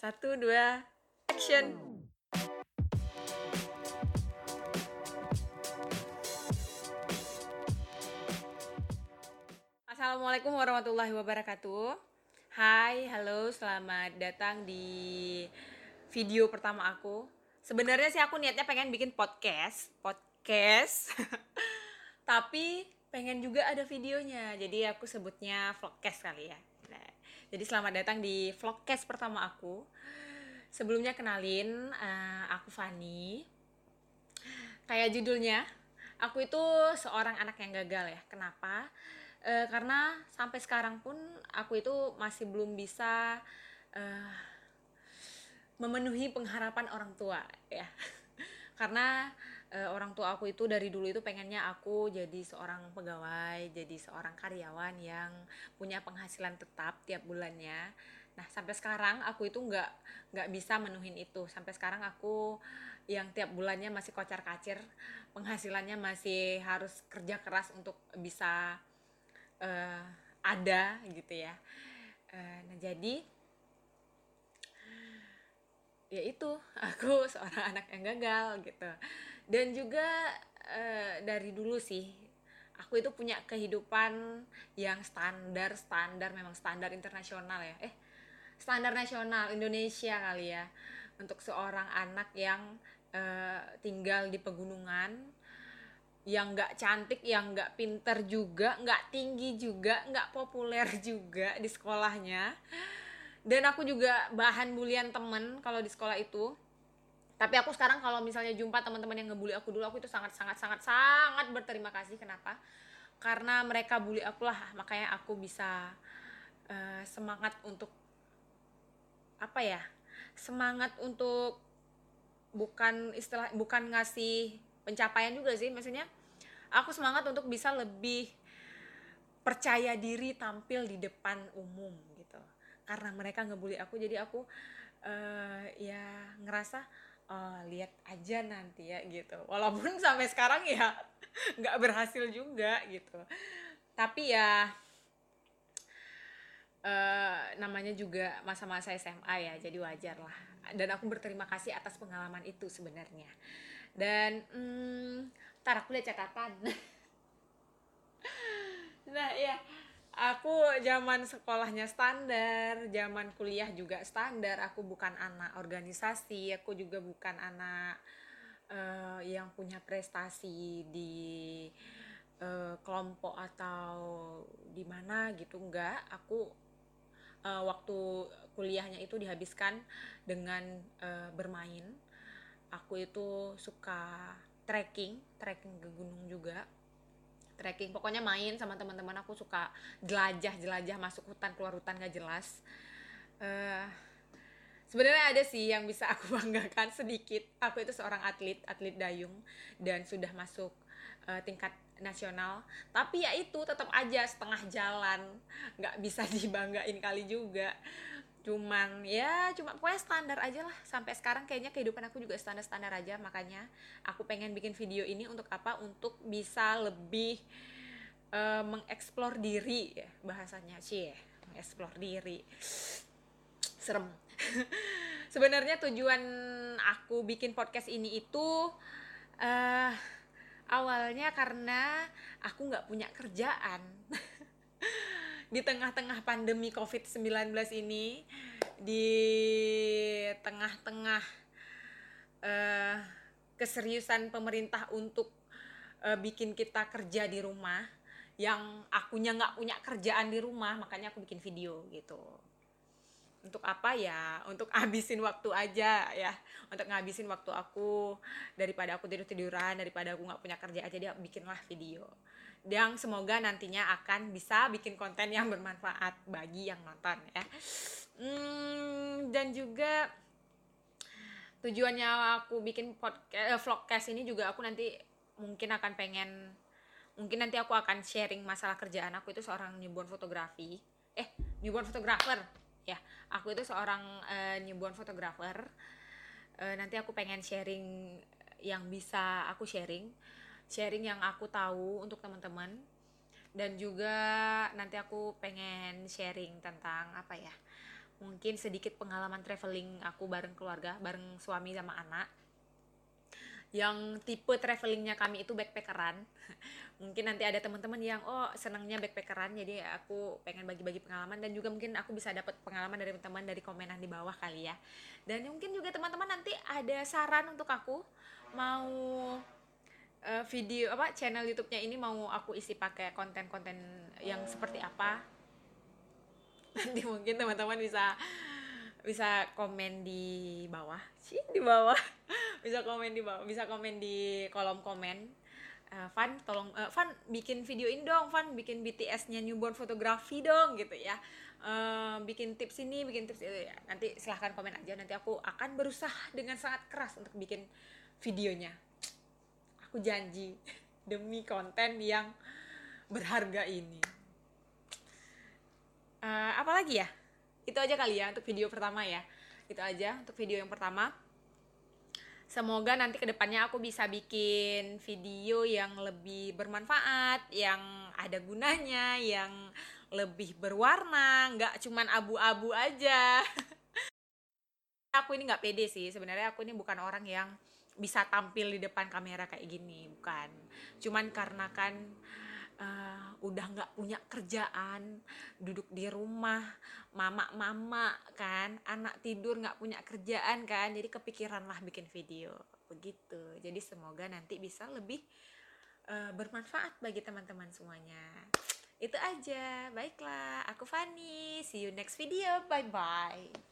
Satu, dua, action. Assalamualaikum warahmatullahi wabarakatuh. Hai, halo, selamat datang di video pertama aku. Sebenarnya sih aku niatnya pengen bikin podcast, podcast. Tapi pengen juga ada videonya. Jadi aku sebutnya vlogcast kali ya. Jadi selamat datang di vlogcast pertama aku. Sebelumnya kenalin, uh, aku Fani. Kayak judulnya, aku itu seorang anak yang gagal ya. Kenapa? Uh, karena sampai sekarang pun aku itu masih belum bisa uh, memenuhi pengharapan orang tua ya. karena uh, orang tua aku itu dari dulu itu pengennya aku jadi seorang pegawai, jadi seorang karyawan yang punya penghasilan tetap tiap bulannya. Nah sampai sekarang aku itu nggak nggak bisa menuhin itu. Sampai sekarang aku yang tiap bulannya masih kocar kacir, penghasilannya masih harus kerja keras untuk bisa uh, ada gitu ya. Uh, nah jadi ya itu aku seorang anak yang gagal gitu dan juga uh, dari dulu sih aku itu punya kehidupan yang standar standar memang standar internasional ya. Eh standar nasional Indonesia kali ya. Untuk seorang anak yang uh, tinggal di pegunungan yang nggak cantik, yang nggak pinter juga, nggak tinggi juga, nggak populer juga di sekolahnya. Dan aku juga bahan bulian temen kalau di sekolah itu tapi aku sekarang kalau misalnya jumpa teman-teman yang ngebully aku dulu aku itu sangat sangat sangat sangat berterima kasih. Kenapa? Karena mereka bully aku lah. Makanya aku bisa uh, semangat untuk apa ya semangat untuk bukan istilah bukan ngasih pencapaian juga sih. Maksudnya aku semangat untuk bisa lebih percaya diri tampil di depan umum gitu. Karena mereka ngebully aku jadi aku uh, ya ngerasa oh, lihat aja nanti ya gitu. Walaupun sampai sekarang ya nggak berhasil juga gitu. Tapi ya uh, namanya juga masa-masa SMA ya jadi wajar lah. Dan aku berterima kasih atas pengalaman itu sebenarnya. Dan hmm, tar aku lihat catatan. Nah ya aku zaman sekolahnya standar, zaman kuliah juga standar. Aku bukan anak organisasi, aku juga bukan anak uh, yang punya prestasi di uh, kelompok atau di mana gitu enggak. Aku uh, waktu kuliahnya itu dihabiskan dengan uh, bermain. Aku itu suka trekking, trekking ke gunung juga trekking. Pokoknya main sama teman-teman aku suka jelajah jelajah masuk hutan keluar hutan gak jelas. Uh, sebenarnya ada sih yang bisa aku banggakan sedikit. Aku itu seorang atlet atlet dayung dan sudah masuk uh, tingkat nasional. Tapi ya itu tetap aja setengah jalan. Nggak bisa dibanggain kali juga cuman ya cuma pokoknya standar aja lah. Sampai sekarang kayaknya kehidupan aku juga standar standar aja. Makanya aku pengen bikin video ini untuk apa? Untuk bisa lebih uh, mengeksplor diri ya bahasanya. Sih mengeksplor diri. Serem. Sebenarnya tujuan aku bikin podcast ini itu uh, awalnya karena aku nggak punya kerjaan di tengah-tengah pandemi COVID-19 ini, di tengah-tengah uh, keseriusan pemerintah untuk uh, bikin kita kerja di rumah, yang akunya nggak punya kerjaan di rumah, makanya aku bikin video gitu. Untuk apa ya? Untuk ngabisin waktu aja ya. Untuk ngabisin waktu aku daripada aku tidur tiduran, daripada aku nggak punya kerja aja dia bikinlah video yang semoga nantinya akan bisa bikin konten yang bermanfaat bagi yang nonton ya. Hmm, dan juga tujuannya aku bikin podcast eh, vlogcast ini juga aku nanti mungkin akan pengen mungkin nanti aku akan sharing masalah kerjaan aku itu seorang newborn fotografi eh newborn photographer ya aku itu seorang uh, newborn photographer. Uh, nanti aku pengen sharing yang bisa aku sharing sharing yang aku tahu untuk teman-teman. Dan juga nanti aku pengen sharing tentang apa ya mungkin sedikit pengalaman traveling aku bareng keluarga bareng suami sama anak yang tipe travelingnya kami itu backpackeran. Mungkin nanti ada teman-teman yang oh senangnya backpackeran jadi aku pengen bagi-bagi pengalaman. Dan juga mungkin aku bisa dapat pengalaman dari teman-teman dari komenan di bawah kali ya. Dan mungkin juga teman-teman nanti ada saran untuk aku mau uh, video apa channel YouTube-nya ini mau aku isi pakai konten-konten yang seperti apa? Nanti mungkin teman-teman bisa bisa komen di bawah. Sih di bawah bisa komen di bawah bisa komen di kolom komen. Uh, Van tolong uh, Van bikin videoin dong. Van bikin BTS-nya newborn fotografi dong gitu ya. Uh, bikin tips ini bikin tips itu ya. Nanti silahkan komen aja. Nanti aku akan berusaha dengan sangat keras untuk bikin videonya. Aku janji demi konten yang berharga ini. Uh, apalagi ya? Itu aja kali ya untuk video pertama ya. Itu aja untuk video yang pertama semoga nanti ke depannya aku bisa bikin video yang lebih bermanfaat yang ada gunanya yang lebih berwarna nggak cuman abu-abu aja. Aku ini nggak pede sih sebenarnya aku ini bukan orang yang bisa tampil di depan kamera kayak gini bukan. Cuman karena kan uh, udah nggak punya kerjaan duduk di rumah mama-mama kan anak tidur nggak punya kerjaan kan jadi kepikiran lah bikin video begitu. Jadi semoga nanti bisa lebih uh, bermanfaat bagi teman-teman semuanya. Itu aja baiklah aku Fanny see you next video bye bye